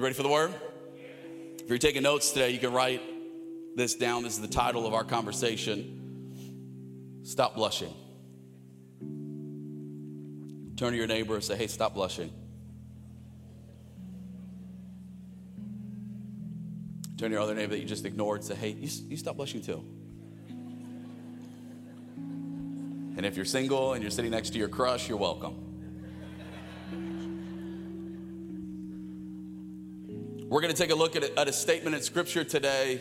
You ready for the word? If you're taking notes today, you can write this down. This is the title of our conversation Stop Blushing. Turn to your neighbor and say, Hey, stop blushing. Turn to your other neighbor that you just ignored and say, Hey, you, you stop blushing too. And if you're single and you're sitting next to your crush, you're welcome. We're going to take a look at a, at a, statement in Scripture today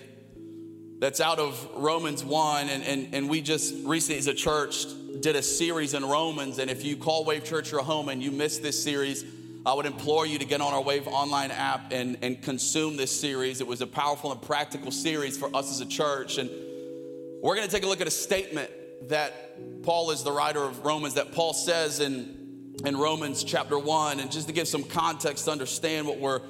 that's out of Romans 1. And, and, and we just recently, as a church, did a series in Romans. And if you call Wave Church your home and you missed this series, I would implore you to get on our Wave online app and, and consume this series. It was a powerful and practical series for us as a church. And we're going to take a look at a statement that Paul is the writer of Romans, that Paul says in, in Romans chapter 1. And just to give some context to understand what we're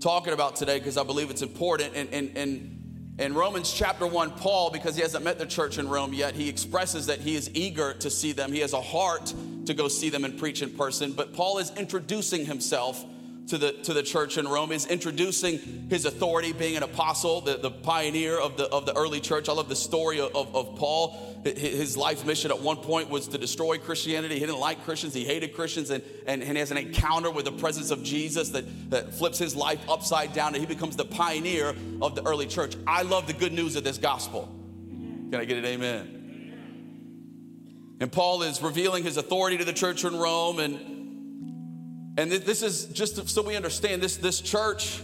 talking about today because I believe it's important. And, and, and in Romans chapter 1, Paul, because he hasn't met the church in Rome yet, he expresses that he is eager to see them. He has a heart to go see them and preach in person. But Paul is introducing himself to the, to the church in Rome is introducing his authority, being an apostle, the, the pioneer of the, of the early church. I love the story of, of Paul. His life mission at one point was to destroy Christianity. He didn't like Christians, he hated Christians, and, and, and he has an encounter with the presence of Jesus that, that flips his life upside down, and he becomes the pioneer of the early church. I love the good news of this gospel. Can I get it? Amen. And Paul is revealing his authority to the church in Rome and and this is just so we understand this, this church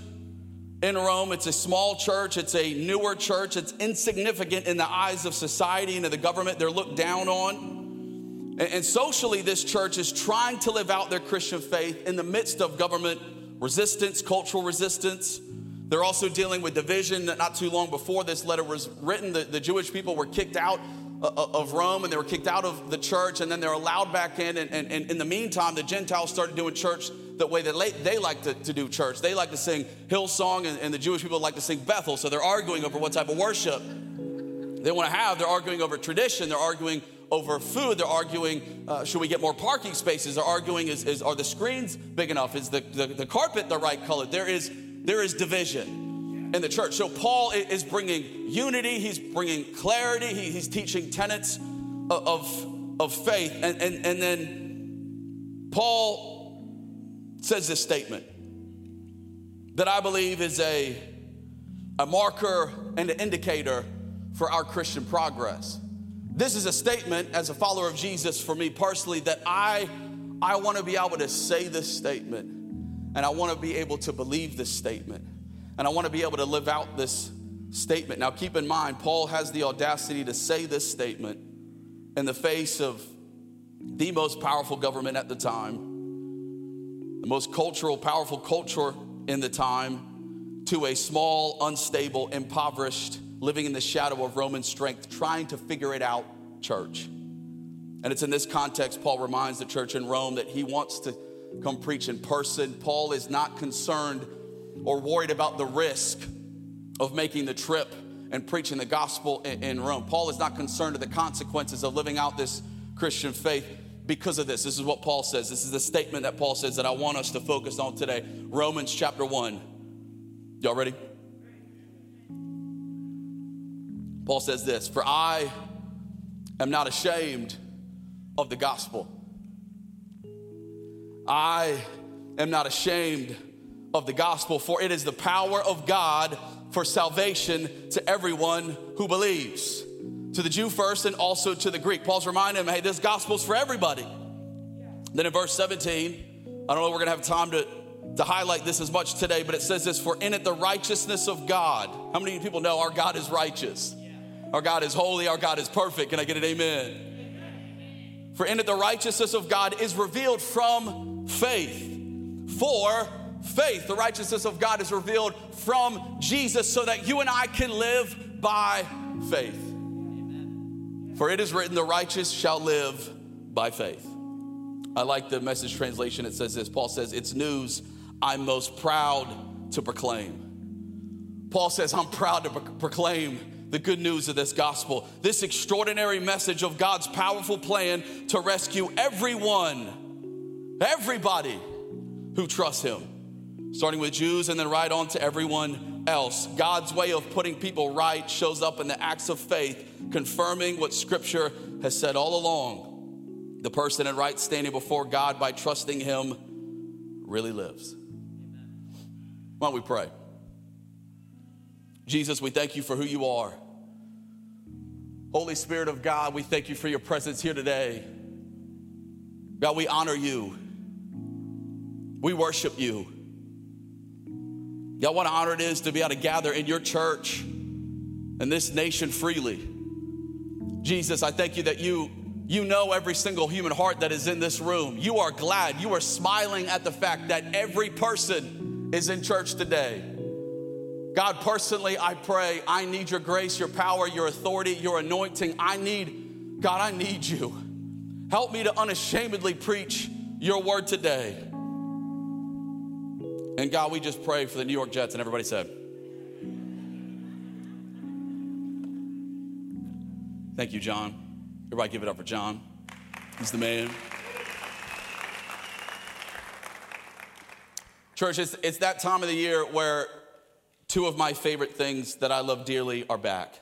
in Rome, it's a small church, it's a newer church, it's insignificant in the eyes of society and of the government. They're looked down on. And, socially, this church is trying to live out their Christian faith in the midst of government resistance, cultural resistance. They're also dealing with division. That not too long before this letter was written, the, the Jewish people were kicked out of Rome and they were kicked out of the church and then they're allowed back in. And, and, and in the meantime, the Gentiles started doing church the way that they like to, to do church. They like to sing Hillsong and, and the Jewish people like to sing Bethel. So they're arguing over what type of worship they want to have. They're arguing over tradition. They're arguing over food. They're arguing, uh, should we get more parking spaces? They're arguing, is, is are the screens big enough? Is the, the, the carpet the right color? There is, there is division in the church. So Paul is bringing unity, he's bringing clarity, he's teaching tenets of, of faith. And, and, and then Paul says this statement that I believe is a, a marker and an indicator for our Christian progress. This is a statement as a follower of Jesus for me personally that I I want to be able to say this statement and I want to be able to believe this statement and I want to be able to live out this statement. Now, keep in mind, Paul has the audacity to say this statement in the face of the most powerful government at the time, the most cultural, powerful culture in the time, to a small, unstable, impoverished, living in the shadow of Roman strength, trying to figure it out church. And it's in this context, Paul reminds the church in Rome that he wants to come preach in person. Paul is not concerned or worried about the risk of making the trip and preaching the gospel in, Rome. Paul is not concerned with the consequences of living out this Christian faith because of this. This is what Paul says. This is the statement that Paul says that I want us to focus on today. Romans chapter 1. Y'all ready? Paul says this For I am not ashamed of the gospel. I am not ashamed of the gospel, for it is the power of God for salvation to everyone who believes. To the Jew first and also to the Greek. Paul's reminding him, hey, this gospel's for everybody. Then in verse 17, I don't know we're gonna have time to, to highlight this as much today, but it says this for in it the righteousness of God. How many people know our God is righteous? Our God is holy, our God is perfect. Can I get an amen? For in it the righteousness of God is revealed from faith. For faith, the righteousness of God is revealed from Jesus so that you and I can live by faith. For it is written, the righteous shall live by faith. I like the message translation. It says this Paul says, It's news I'm most proud to proclaim. Paul says, I'm proud to pro- proclaim the good news of this gospel, this extraordinary message of God's powerful plan to rescue everyone, everybody who trusts Him. Starting with Jews and then right on to everyone else. God's way of putting people right shows up in the acts of faith, confirming what Scripture has said all along. The person in right standing before God by trusting Him really lives. Why don't we pray? Jesus, we thank you for who you are. Holy Spirit of God, we thank you for your presence here today. God, we honor you. We worship you. God, what an honor it is to be able to gather in your church and this nation freely. Jesus, I thank you that you you know every single human heart that is in this room. You are glad. You are smiling at the fact that every person is in church today. God, personally, I pray, I need your grace, your power, your authority, your anointing. I need, God, I need you. Help me to unashamedly preach your word today. And God, we just pray for the New York Jets, and everybody said, Thank you, John. Everybody give it up for John. He's the man. Church, it's, it's that time of the year where two of my favorite things that I love dearly are back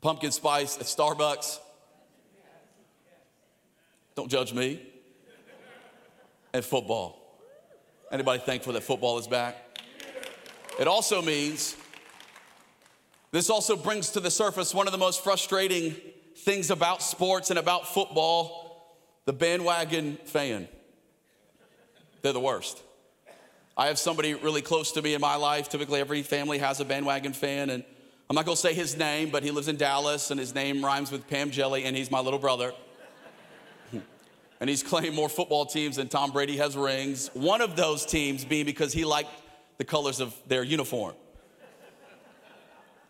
pumpkin spice at Starbucks. Don't judge me. And football. Anybody thankful that football is back? It also means this also brings to the surface one of the most frustrating things about sports and about football the bandwagon fan. They're the worst. I have somebody really close to me in my life. Typically, every family has a bandwagon fan, and I'm not gonna say his name, but he lives in Dallas, and his name rhymes with Pam Jelly, and he's my little brother. And he's claimed more football teams than Tom Brady has rings. One of those teams being because he liked the colors of their uniform.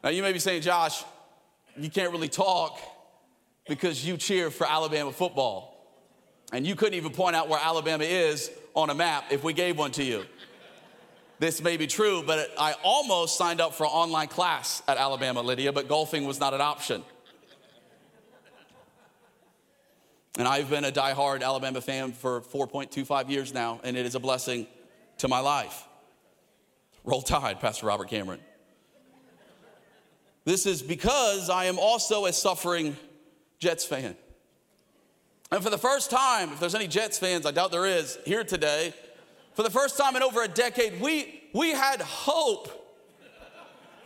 Now, you may be saying, Josh, you can't really talk because you cheer for Alabama football. And you couldn't even point out where Alabama is on a map if we gave one to you this may be true, but I almost signed up for an online class at Alabama, Lydia, but golfing was not an option. And I've been a die-hard Alabama fan for 4.25 years now, and it is a blessing to my life. Roll Tide, Pastor Robert Cameron. This is because I am also a suffering Jets fan. And for the first time, if there's any Jets fans, I doubt there is, here today, for the first time in over a decade, we, we had hope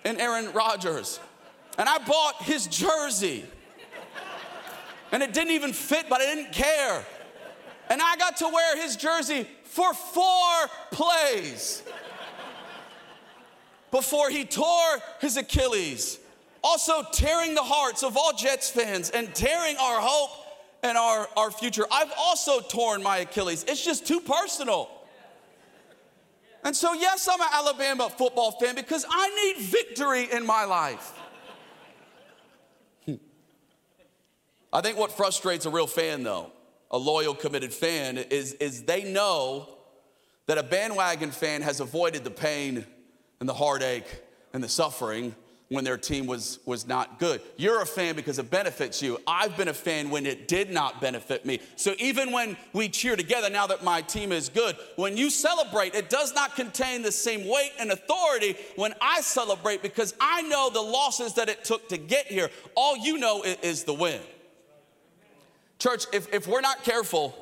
in Aaron Rodgers. And I bought his jersey. And it didn't even fit, but I didn't care. And I got to wear his jersey for four plays before he tore his Achilles. Also, tearing the hearts of all Jets fans and tearing our hope and our, our future. I've also torn my Achilles. It's just too personal. And so, yes, I'm an Alabama football fan because I need victory in my life. I think what frustrates a real fan, though, a loyal, committed fan, is, is they know that a bandwagon fan has avoided the pain and the heartache and the suffering when their team was, was not good. You're a fan because it benefits you. I've been a fan when it did not benefit me. So even when we cheer together now that my team is good, when you celebrate, it does not contain the same weight and authority when I celebrate because I know the losses that it took to get here. All you know is the win. Church, if, if we're not careful,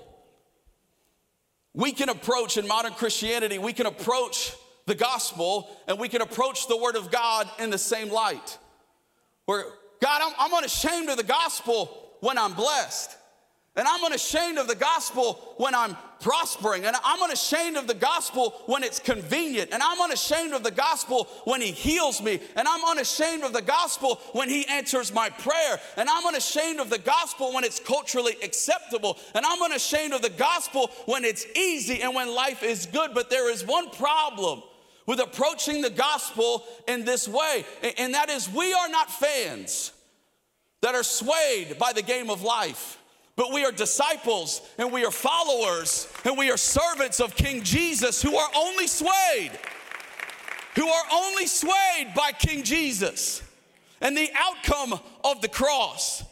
we can approach in modern Christianity, we can approach the gospel and we can approach the word of God in the same light. Where, God, I'm, I'm unashamed of the gospel when I'm blessed. And I'm unashamed of the gospel when I'm prospering. And I'm unashamed of the gospel when it's convenient. And I'm unashamed of the gospel when He heals me. And I'm unashamed of the gospel when He answers my prayer. And I'm unashamed of the gospel when it's culturally acceptable. And I'm unashamed of the gospel when it's easy and when life is good. But there is one problem with approaching the gospel in this way, and that is we are not fans that are swayed by the game of life, but we are disciples and we are followers and we are servants of King Jesus who are only swayed, who are only swayed by King Jesus and the outcome of the cross.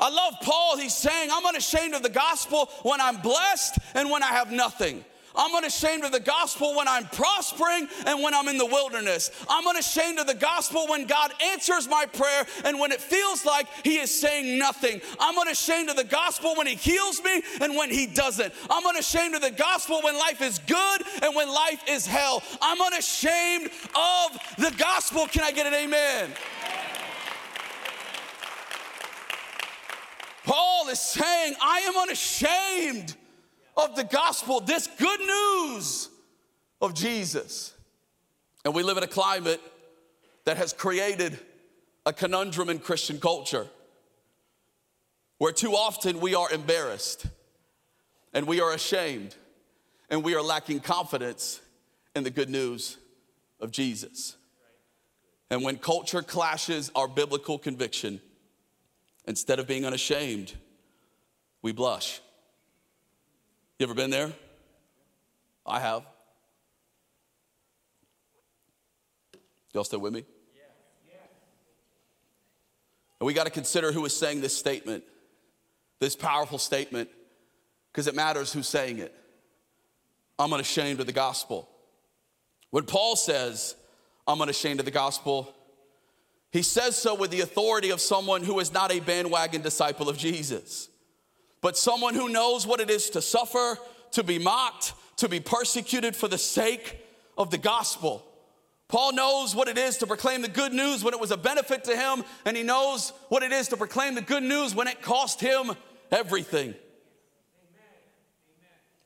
I love Paul. He's saying, I'm unashamed of the gospel when I'm blessed and when I have nothing. I'm unashamed of the gospel when I'm prospering and when I'm in the wilderness. I'm unashamed of the gospel when God answers my prayer and when it feels like He is saying nothing. I'm unashamed of the gospel when He heals me and when He doesn't. I'm unashamed of the gospel when life is good and when life is hell. I'm unashamed of the gospel. Can I get an amen? Paul is saying, I am unashamed of the gospel, this good news of Jesus. And we live in a climate that has created a conundrum in Christian culture where too often we are embarrassed and we are ashamed and we are lacking confidence in the good news of Jesus. And when culture clashes our biblical conviction, instead of being unashamed, we blush. You ever been there? I have. Y'all still with me? And we got to consider who is saying this statement, this powerful statement, because it matters who's saying it. I'm unashamed of the gospel. When Paul says, I'm unashamed of the gospel, he says so with the authority of someone who is not a bandwagon disciple of Jesus but someone who knows what it is to suffer, to be mocked, to be persecuted for the sake of the gospel. Paul knows what it is to proclaim the good news when it was a benefit to him, and he knows what it is to proclaim the good news when it cost him everything.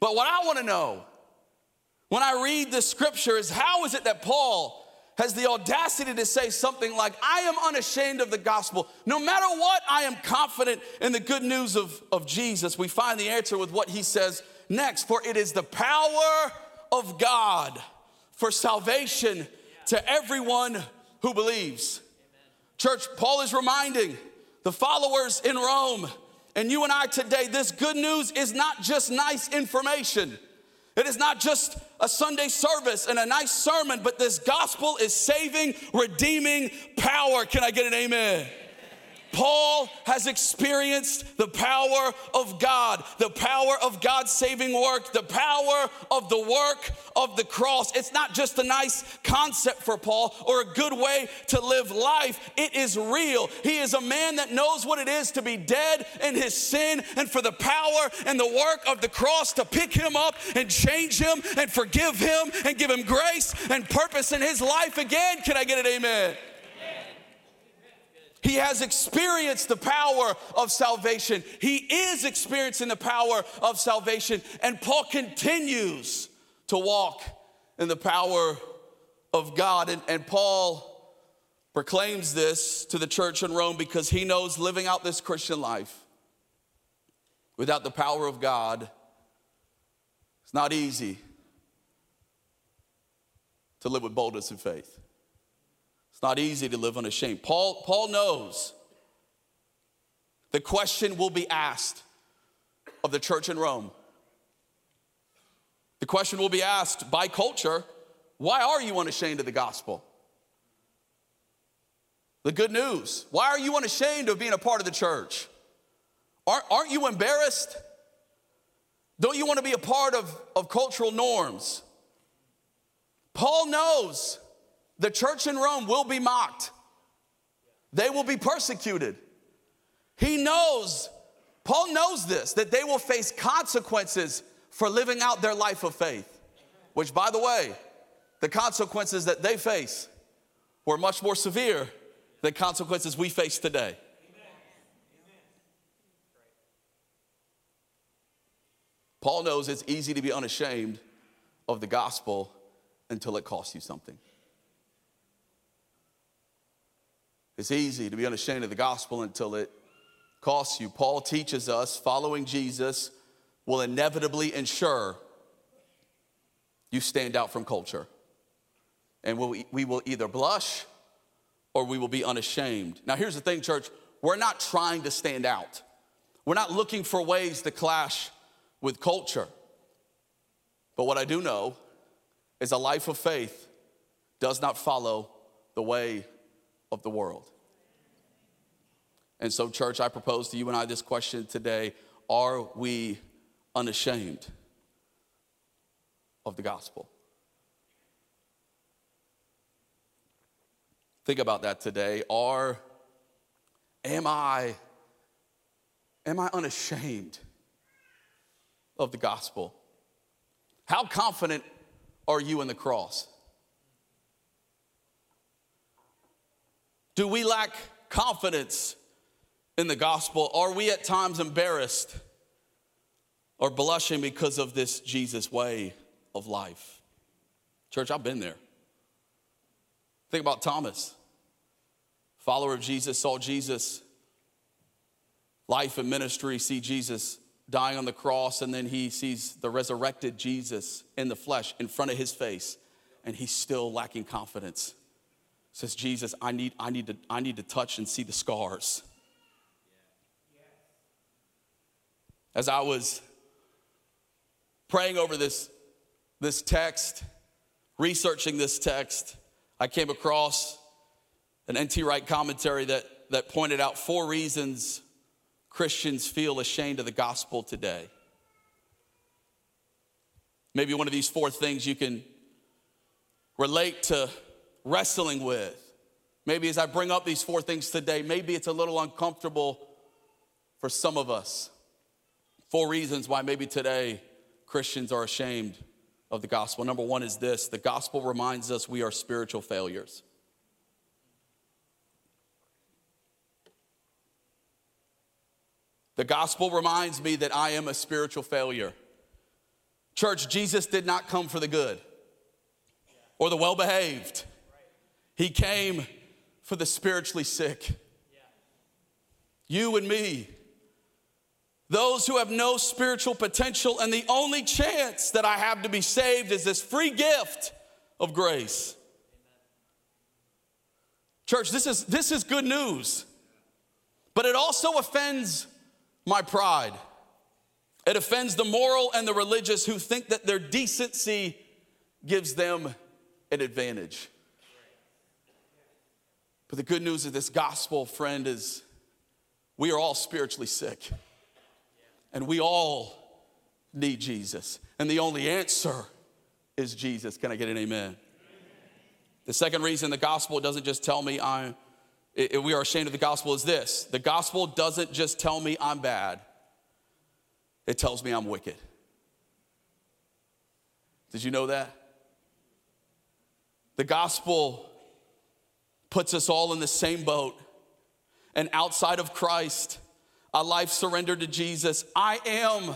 But what I want to know when I read this scripture is how is it that Paul has the audacity to say something like, I am unashamed of the gospel. No matter what, I am confident in the good news of, of Jesus. We find the answer with what he says next For it is the power of God for salvation to everyone who believes. Church, Paul is reminding the followers in Rome and you and I today this good news is not just nice information. It is not just a Sunday service and a nice sermon, but this gospel is saving, redeeming power. Can I get an amen? Paul has experienced the power of God, the power of God's saving work, the power of the work of the cross. It's not just a nice concept for Paul or a good way to live life, it is real. He is a man that knows what it is to be dead in his sin and for the power and the work of the cross to pick him up and change him and forgive him and give him grace and purpose in his life again. Can I get an amen? He has experienced the power of salvation. He is experiencing the power of salvation. And Paul continues to walk in the power of God. And, and Paul proclaims this to the church in Rome because he knows living out this Christian life without the power of God, it's not easy to live with boldness and faith. It's not easy to live unashamed. Paul, Paul knows the question will be asked of the church in Rome. The question will be asked by culture why are you unashamed of the gospel? The good news. Why are you unashamed of being a part of the church? Aren't, aren't you embarrassed? Don't you want to be a part of, of cultural norms? Paul knows the church in Rome will be mocked, they will be persecuted. He knows, Paul knows this, that they will face consequences for living out their life of faith. Which, by the way, the consequences that they face were much more severe than consequences we face today. Paul knows it's easy to be unashamed of the gospel until it costs you something. It's easy to be unashamed of the gospel until it costs you. Paul teaches us following Jesus will inevitably ensure you stand out from culture. And we will either blush or we will be unashamed. Now, here's the thing, church we're not trying to stand out, we're not looking for ways to clash with culture. But what I do know is a life of faith does not follow the way of the world. And so, church, I propose to you and I this question today Are we unashamed? of the gospel. Think about that today. Are am I am I unashamed of the gospel? How confident are you in the cross? Do we lack confidence in the gospel? Are we at times embarrassed or blushing because of this Jesus way of life? Church, I've been there. Think about Thomas, follower of Jesus, saw Jesus, life and ministry, see Jesus dying on the cross, and then he sees the resurrected Jesus in the flesh in front of his face, and he's still lacking confidence. Says, Jesus, I need, I need, to, I need to touch and see the scars. As I was praying over this, this text, researching this text, I came across an N.T. Wright commentary that, that pointed out four reasons Christians feel ashamed of the gospel today. Maybe one of these four things you can relate to wrestling with. Maybe as I bring up these four things today, maybe it's a little uncomfortable for some of us. Four reasons why maybe today Christians are ashamed of the gospel. Number one is this the gospel reminds us we are spiritual failures. The gospel reminds me that I am a spiritual failure. Church, Jesus did not come for the good or the well behaved, He came for the spiritually sick. You and me. Those who have no spiritual potential, and the only chance that I have to be saved is this free gift of grace. Church, this is, this is good news, but it also offends my pride. It offends the moral and the religious who think that their decency gives them an advantage. But the good news of this gospel, friend, is we are all spiritually sick. And we all need Jesus. And the only answer is Jesus. Can I get an amen? The second reason the gospel doesn't just tell me I'm it, we are ashamed of the gospel is this the gospel doesn't just tell me I'm bad, it tells me I'm wicked. Did you know that? The gospel puts us all in the same boat. And outside of Christ, a life surrendered to Jesus, I am.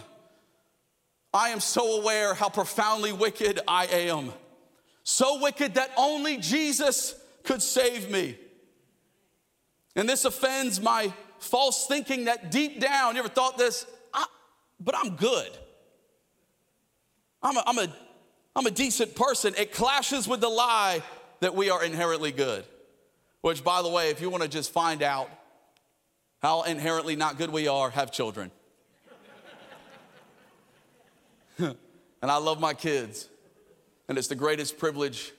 I am so aware how profoundly wicked I am. So wicked that only Jesus could save me. And this offends my false thinking that deep down, you ever thought this? I, but I'm good. I'm a, I'm, a, I'm a decent person. It clashes with the lie that we are inherently good. Which, by the way, if you want to just find out how inherently not good we are, have children. and I love my kids. And it's the greatest privilege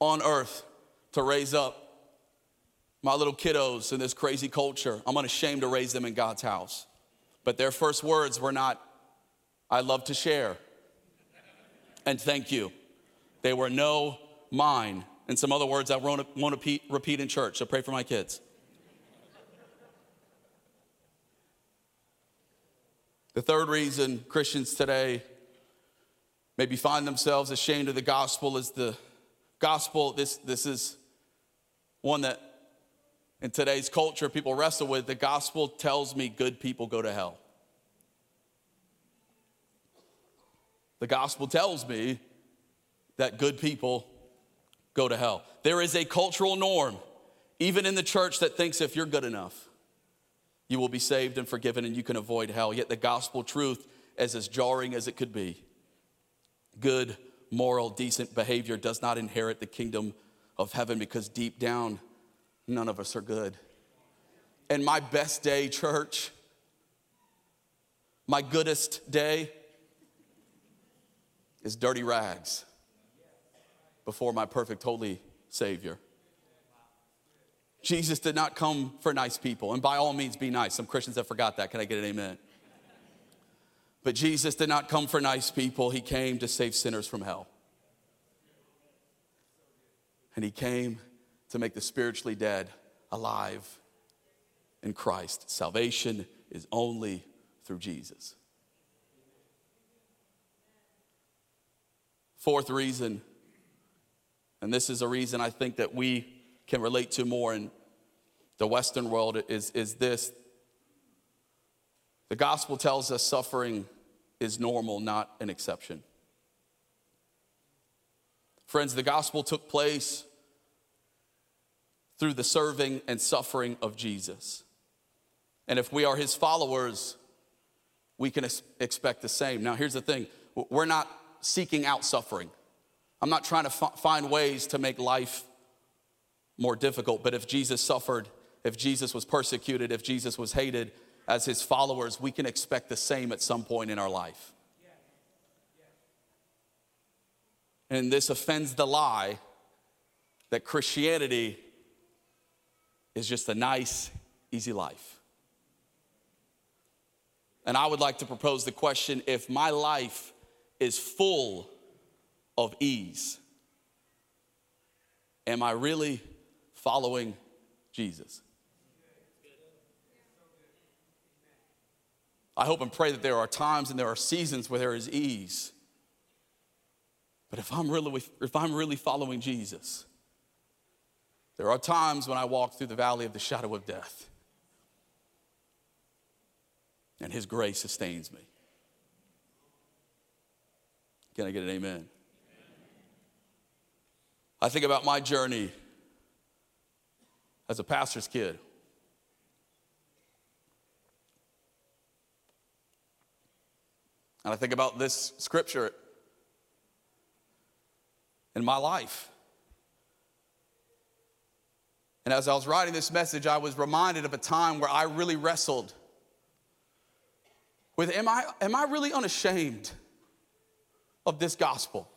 on earth to raise up my little kiddos in this crazy culture. I'm unashamed to raise them in God's house. But their first words were not, I love to share. And thank you. They were no, mine. And some other words I won't, repeat, repeat in church, so pray for my kids. The third reason Christians today maybe find themselves ashamed of the gospel is the gospel. This, this is one that in today's culture people wrestle with the gospel tells me good people go to hell. The gospel tells me that good people go to hell. There is a cultural norm, even in the church, that thinks if you're good enough, you will be saved and forgiven and you can avoid hell. Yet the gospel truth, is as jarring as it could be, good, moral, decent behavior does not inherit the kingdom of heaven because deep down, none of us are good. And my best day, church, my goodest day is dirty rags before my perfect holy Savior. Jesus did not come for nice people, and by all means, be nice. Some Christians have forgot that. Can I get an amen? But Jesus did not come for nice people, He came to save sinners from hell. And he came to make the spiritually dead alive in Christ. Salvation is only through Jesus. Fourth reason, and this is a reason I think that we can relate to more in the Western world, is, is this. The gospel tells us suffering is normal, not an exception. Friends, the gospel took place through the serving and suffering of Jesus. And if we are his followers, we can expect the same. Now, here's the thing we're not seeking out suffering. I'm not trying to find ways to make life more difficult, but if Jesus suffered, if Jesus was persecuted, if Jesus was hated as his followers, we can expect the same at some point in our life. And this offends the lie that Christianity is just a nice, easy life. And I would like to propose the question if my life is full of ease, am I really following Jesus? I hope and pray that there are times and there are seasons where there is ease. But if I'm really, if I'm really following Jesus, there are times when I walk through the valley of the shadow of death, and His grace sustains me. Can I get an amen? I think about my journey as a pastor's kid. And I think about this scripture in my life. And as I was writing this message, I was reminded of a time where I really wrestled with am I, am I really unashamed of this gospel?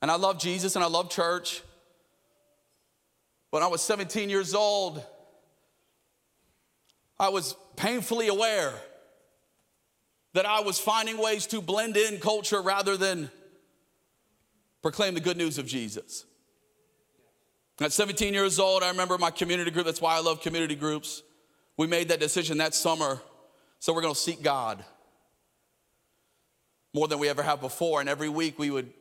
And I love Jesus and I love church. When I was 17 years old, I was painfully aware that I was finding ways to blend in culture rather than proclaim the good news of Jesus. At 17 years old, I remember my community group, that's why I love community groups. We made that decision that summer, so we're gonna seek God more than we ever have before. And every week we would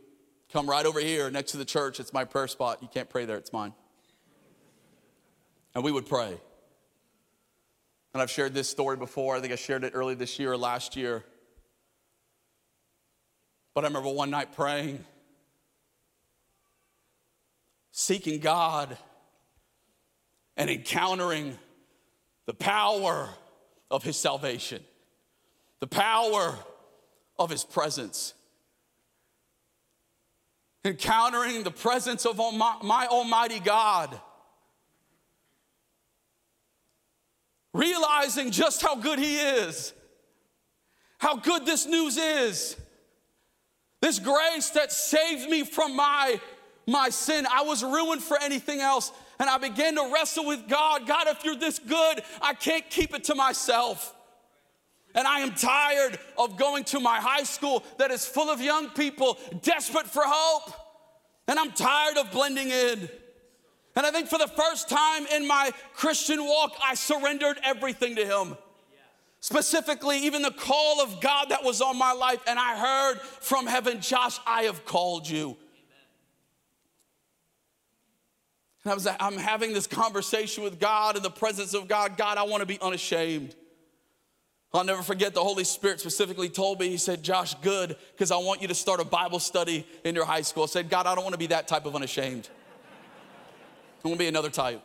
come right over here next to the church. It's my prayer spot. You can't pray there, it's mine. And we would pray. And I've shared this story before. I think I shared it early this year or last year. But I remember one night praying seeking God and encountering the power of His salvation, the power of His presence. Encountering the presence of my Almighty God. Realizing just how good He is, how good this news is. This grace that saved me from my my sin. I was ruined for anything else. And I began to wrestle with God God, if you're this good, I can't keep it to myself. And I am tired of going to my high school that is full of young people desperate for hope. And I'm tired of blending in. And I think for the first time in my Christian walk, I surrendered everything to Him. Specifically, even the call of God that was on my life. And I heard from heaven, Josh, I have called you. And I was I'm having this conversation with God in the presence of God. God, I want to be unashamed. I'll never forget the Holy Spirit specifically told me, He said, Josh, good, because I want you to start a Bible study in your high school. I said, God, I don't want to be that type of unashamed. I want to be another type.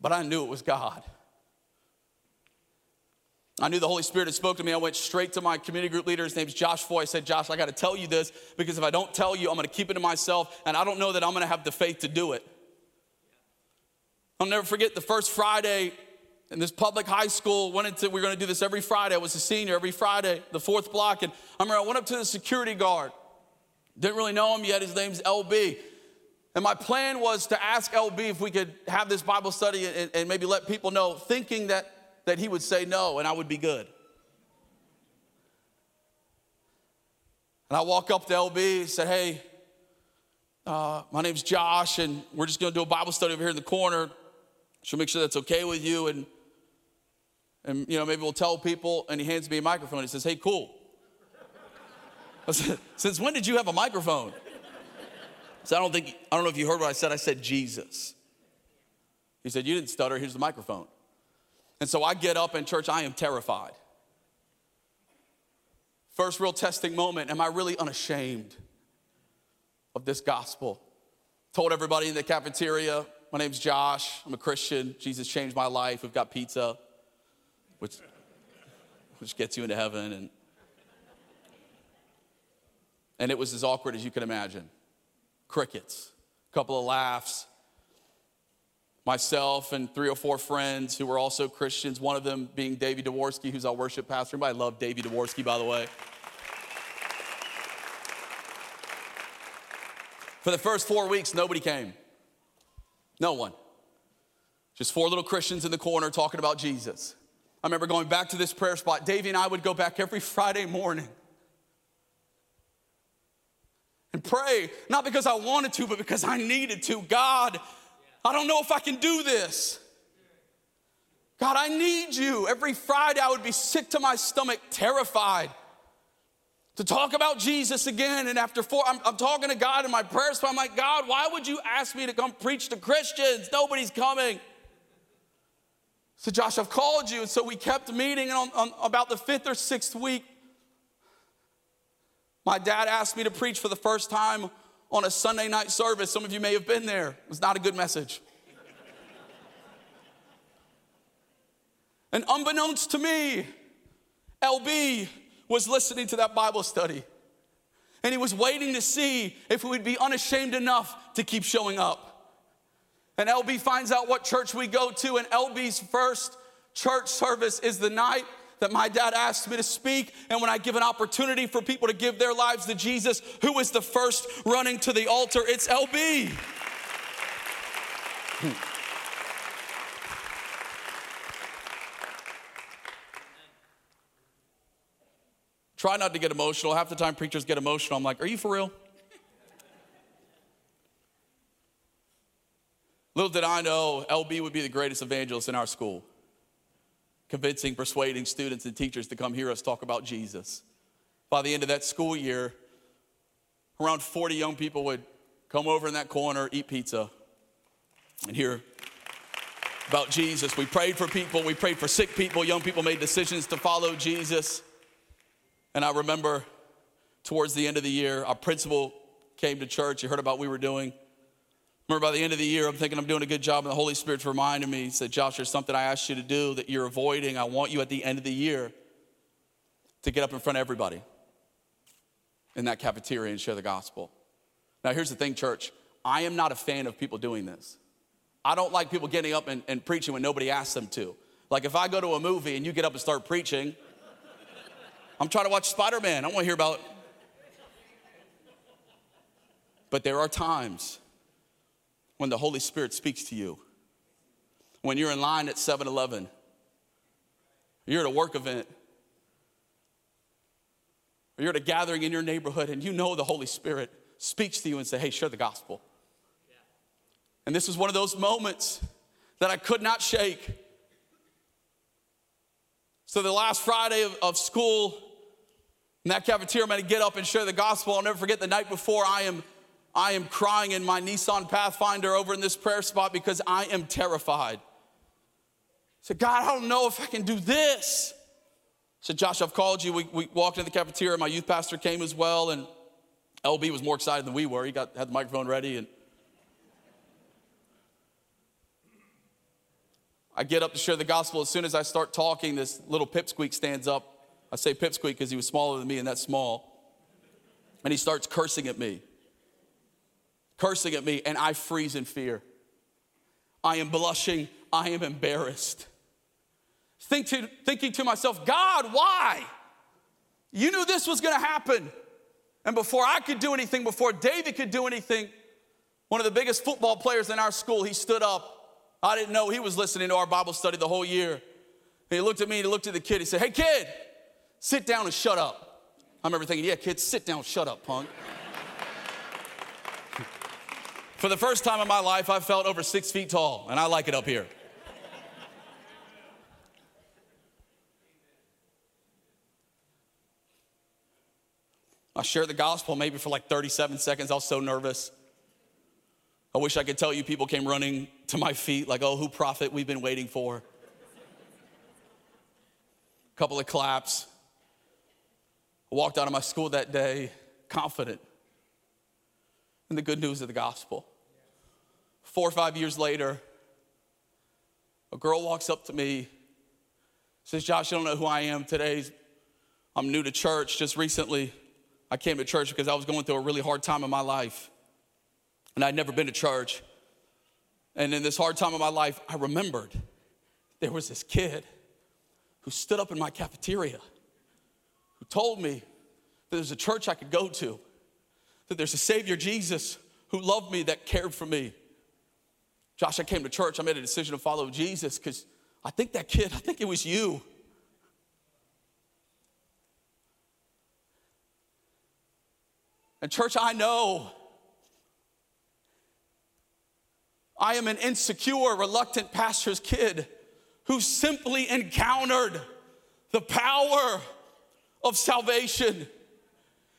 But I knew it was God. I knew the Holy Spirit had spoke to me. I went straight to my community group leader. His name's Josh Foy. I said, Josh, I got to tell you this because if I don't tell you, I'm going to keep it to myself, and I don't know that I'm going to have the faith to do it. I'll never forget the first Friday in this public high school. Went into, we are going to do this every Friday. I was a senior every Friday, the fourth block, and I remember I went up to the security guard. Didn't really know him yet. His name's LB. And my plan was to ask LB if we could have this Bible study and, and maybe let people know, thinking that that he would say no and I would be good. And I walk up to LB and said, Hey, uh, my name's Josh, and we're just going to do a Bible study over here in the corner. She'll make sure that's okay with you. And, and, you know, maybe we'll tell people. And he hands me a microphone. He says, Hey, cool. I said, Since when did you have a microphone? So I don't think, I don't know if you heard what I said. I said, Jesus. He said, You didn't stutter. Here's the microphone. And so I get up in church, I am terrified. First real testing moment, am I really unashamed of this gospel? Told everybody in the cafeteria, my name's Josh, I'm a Christian, Jesus changed my life, we've got pizza, which, which gets you into heaven. And, and it was as awkward as you can imagine. Crickets, a couple of laughs, myself and three or four friends who were also Christians, one of them being Davey Dworsky, who's our worship pastor. Anybody love Davey Dworsky, by the way? For the first four weeks, nobody came. No one. Just four little Christians in the corner talking about Jesus. I remember going back to this prayer spot. Davey and I would go back every Friday morning and pray, not because I wanted to, but because I needed to. God, I don't know if I can do this. God, I need you. Every Friday, I would be sick to my stomach, terrified to talk about Jesus again. And after four, I'm, I'm talking to God in my prayers, so I'm like, God, why would you ask me to come preach to Christians? Nobody's coming. So, Josh, I've called you. And so we kept meeting. And on, on about the fifth or sixth week, my dad asked me to preach for the first time on a Sunday night service. Some of you may have been there. It was not a good message. and unbeknownst to me, LB was listening to that Bible study. And he was waiting to see if we would be unashamed enough to keep showing up. And LB finds out what church we go to, and LB's first church service is the night that my dad asked me to speak. And when I give an opportunity for people to give their lives to Jesus, who is the first running to the altar? It's LB. Try not to get emotional. Half the time, preachers get emotional. I'm like, are you for real? Little did I know, LB would be the greatest evangelist in our school convincing, persuading students and teachers to come hear us talk about Jesus. By the end of that school year, around 40 young people would come over in that corner, eat pizza, and hear about Jesus. We prayed for people, we prayed for sick people, young people made decisions to follow Jesus. And I remember towards the end of the year, our principal came to church. He heard about what we were doing. Remember, by the end of the year, I'm thinking I'm doing a good job, and the Holy Spirit's reminding me. He said, Josh, there's something I asked you to do that you're avoiding. I want you at the end of the year to get up in front of everybody in that cafeteria and share the gospel. Now, here's the thing, church I am not a fan of people doing this. I don't like people getting up and, and preaching when nobody asks them to. Like, if I go to a movie and you get up and start preaching, I'm trying to watch Spider Man. I want to hear about. But there are times when the Holy Spirit speaks to you. When you're in line at 7 Eleven, you're at a work event, or you're at a gathering in your neighborhood, and you know the Holy Spirit speaks to you and say, hey, share the gospel. Yeah. And this is one of those moments that I could not shake. So the last Friday of, of school, in that cafeteria, I'm gonna get up and share the gospel. I'll never forget the night before I am I am crying in my Nissan Pathfinder over in this prayer spot because I am terrified. I said, God, I don't know if I can do this. I said, Josh, I've called you. We, we walked into the cafeteria. My youth pastor came as well, and LB was more excited than we were. He got had the microphone ready, and I get up to share the gospel. As soon as I start talking, this little pipsqueak stands up. I say pipsqueak because he was smaller than me and that's small. And he starts cursing at me cursing at me, and I freeze in fear. I am blushing. I am embarrassed. Think to, thinking to myself, God, why? You knew this was going to happen. And before I could do anything, before David could do anything, one of the biggest football players in our school, he stood up. I didn't know he was listening to our Bible study the whole year. And he looked at me, he looked at the kid, he said, Hey, kid, sit down and shut up. I remember thinking, yeah, kid, sit down, shut up, punk. For the first time in my life, I felt over six feet tall, and I like it up here. I shared the gospel maybe for like 37 seconds. I was so nervous. I wish I could tell you people came running to my feet, like, oh, who prophet we've been waiting for. A couple of claps. I walked out of my school that day confident in the good news of the gospel. Four or five years later, a girl walks up to me, says, Josh, you don't know who I am today. I'm new to church. Just recently, I came to church because I was going through a really hard time in my life. And I'd never been to church. And in this hard time of my life, I remembered there was this kid who stood up in my cafeteria who told me that there's a church I could go to, that there's a Savior Jesus who loved me, that cared for me. Josh, I came to church. I made a decision to follow Jesus because I think that kid, I think it was you. And, church, I know I am an insecure, reluctant pastor's kid who simply encountered the power of salvation.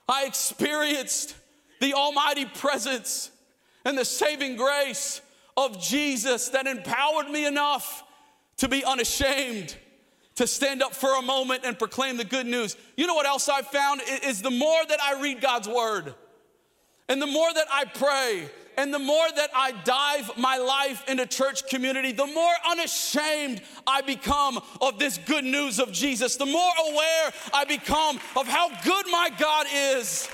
I experienced the almighty presence and the saving grace of Jesus that empowered me enough to be unashamed, to stand up for a moment and proclaim the good news. You know what else I've found is the more that I read God's word and the more that I pray and the more that I dive my life into church community, the more unashamed I become of this good news of Jesus, the more aware I become of how good my God is.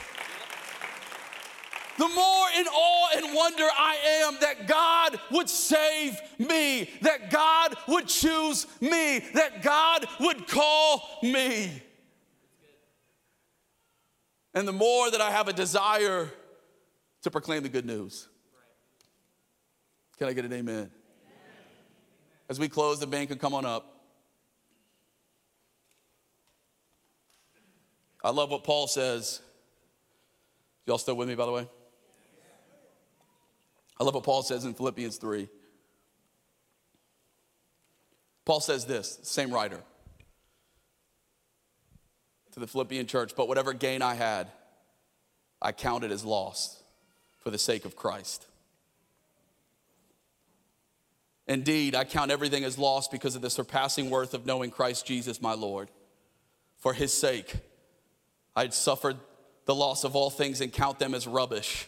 The more in awe and wonder I am that God would save me, that God would choose me, that God would call me. And the more that I have a desire to proclaim the good news. Can I get an amen? As we close, the band can come on up. I love what Paul says. Y'all still with me, by the way? I love what Paul says in Philippians 3. Paul says this, same writer, to the Philippian church, but whatever gain I had, I counted as lost for the sake of Christ. Indeed, I count everything as lost because of the surpassing worth of knowing Christ Jesus, my Lord. For his sake, I had suffered the loss of all things and count them as rubbish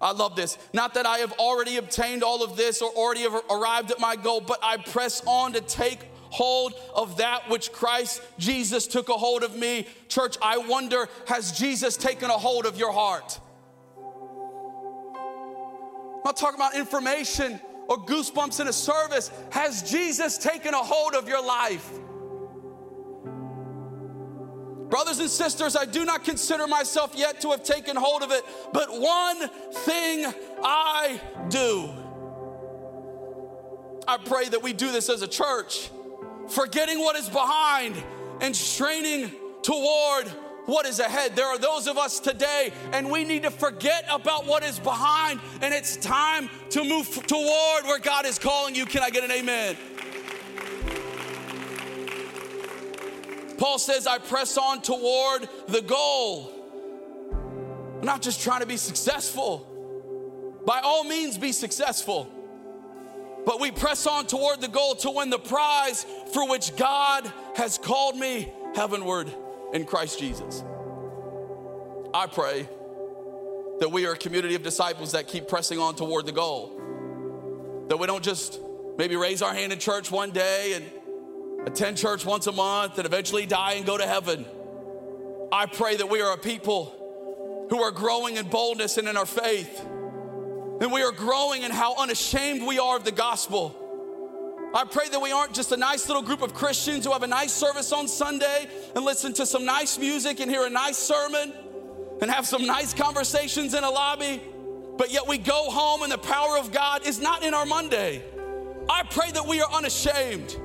I love this. Not that I have already obtained all of this or already arrived at my goal, but I press on to take hold of that which Christ Jesus took a hold of me. Church, I wonder has Jesus taken a hold of your heart? I'm not talking about information or goosebumps in a service. Has Jesus taken a hold of your life? Brothers and sisters, I do not consider myself yet to have taken hold of it, but one thing I do. I pray that we do this as a church, forgetting what is behind and straining toward what is ahead. There are those of us today, and we need to forget about what is behind, and it's time to move toward where God is calling you. Can I get an amen? Paul says, I press on toward the goal. I'm not just trying to be successful. By all means, be successful. But we press on toward the goal to win the prize for which God has called me heavenward in Christ Jesus. I pray that we are a community of disciples that keep pressing on toward the goal. That we don't just maybe raise our hand in church one day and attend church once a month and eventually die and go to heaven. I pray that we are a people who are growing in boldness and in our faith. And we are growing in how unashamed we are of the gospel. I pray that we aren't just a nice little group of Christians who have a nice service on Sunday and listen to some nice music and hear a nice sermon and have some nice conversations in a lobby, but yet we go home and the power of God is not in our Monday. I pray that we are unashamed.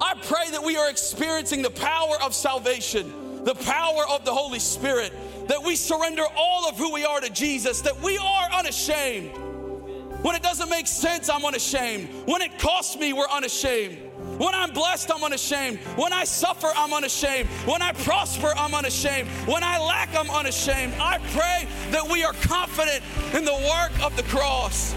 I pray that we are experiencing the power of salvation, the power of the Holy Spirit, that we surrender all of who we are to Jesus, that we are unashamed. When it doesn't make sense, I'm unashamed. When it costs me, we're unashamed. When I'm blessed, I'm unashamed. When I suffer, I'm unashamed. When I prosper, I'm unashamed. When I lack, I'm unashamed. I pray that we are confident in the work of the cross.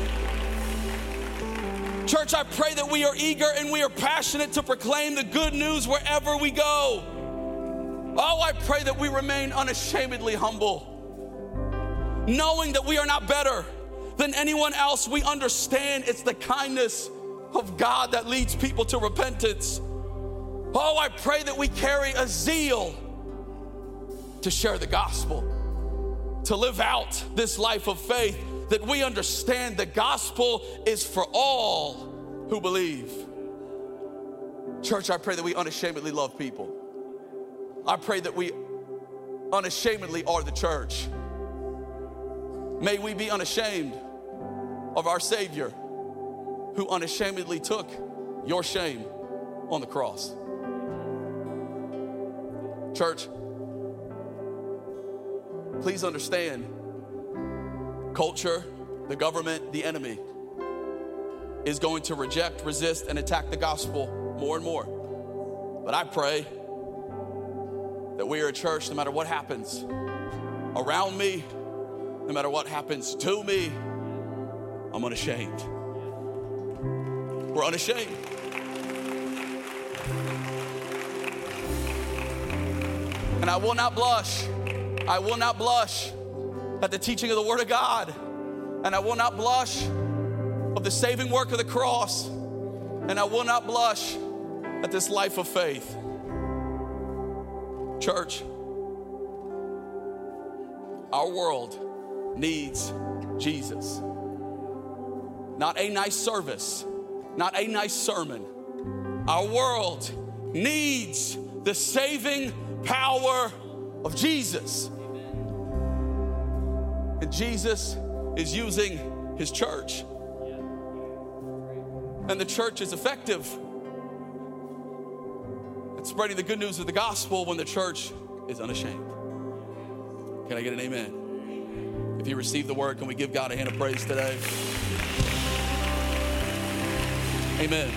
Church, I pray that we are eager and we are passionate to proclaim the good news wherever we go. Oh, I pray that we remain unashamedly humble, knowing that we are not better than anyone else. We understand it's the kindness of God that leads people to repentance. Oh, I pray that we carry a zeal to share the gospel, to live out this life of faith that we understand the gospel is for all who believe. Church, I pray that we unashamedly love people. I pray that we unashamedly are the church. May we be unashamed of our Savior who unashamedly took your shame on the cross. Church, please understand culture, the government, the enemy is going to reject, resist, and attack the gospel more and more. But I pray that we are a church, no matter what happens around me, no matter what happens to me, I'm unashamed. We're unashamed. And I will not blush. I will not blush at the teaching of the Word of God. And I will not blush of the saving work of the cross. And I will not blush at this life of faith. Church, our world needs Jesus. Not a nice service, not a nice sermon. Our world needs the saving power of Jesus. And Jesus is using his church. And the church is effective at spreading the good news of the gospel when the church is unashamed. Can I get an amen? If you receive the word, can we give God a hand of praise today? Amen.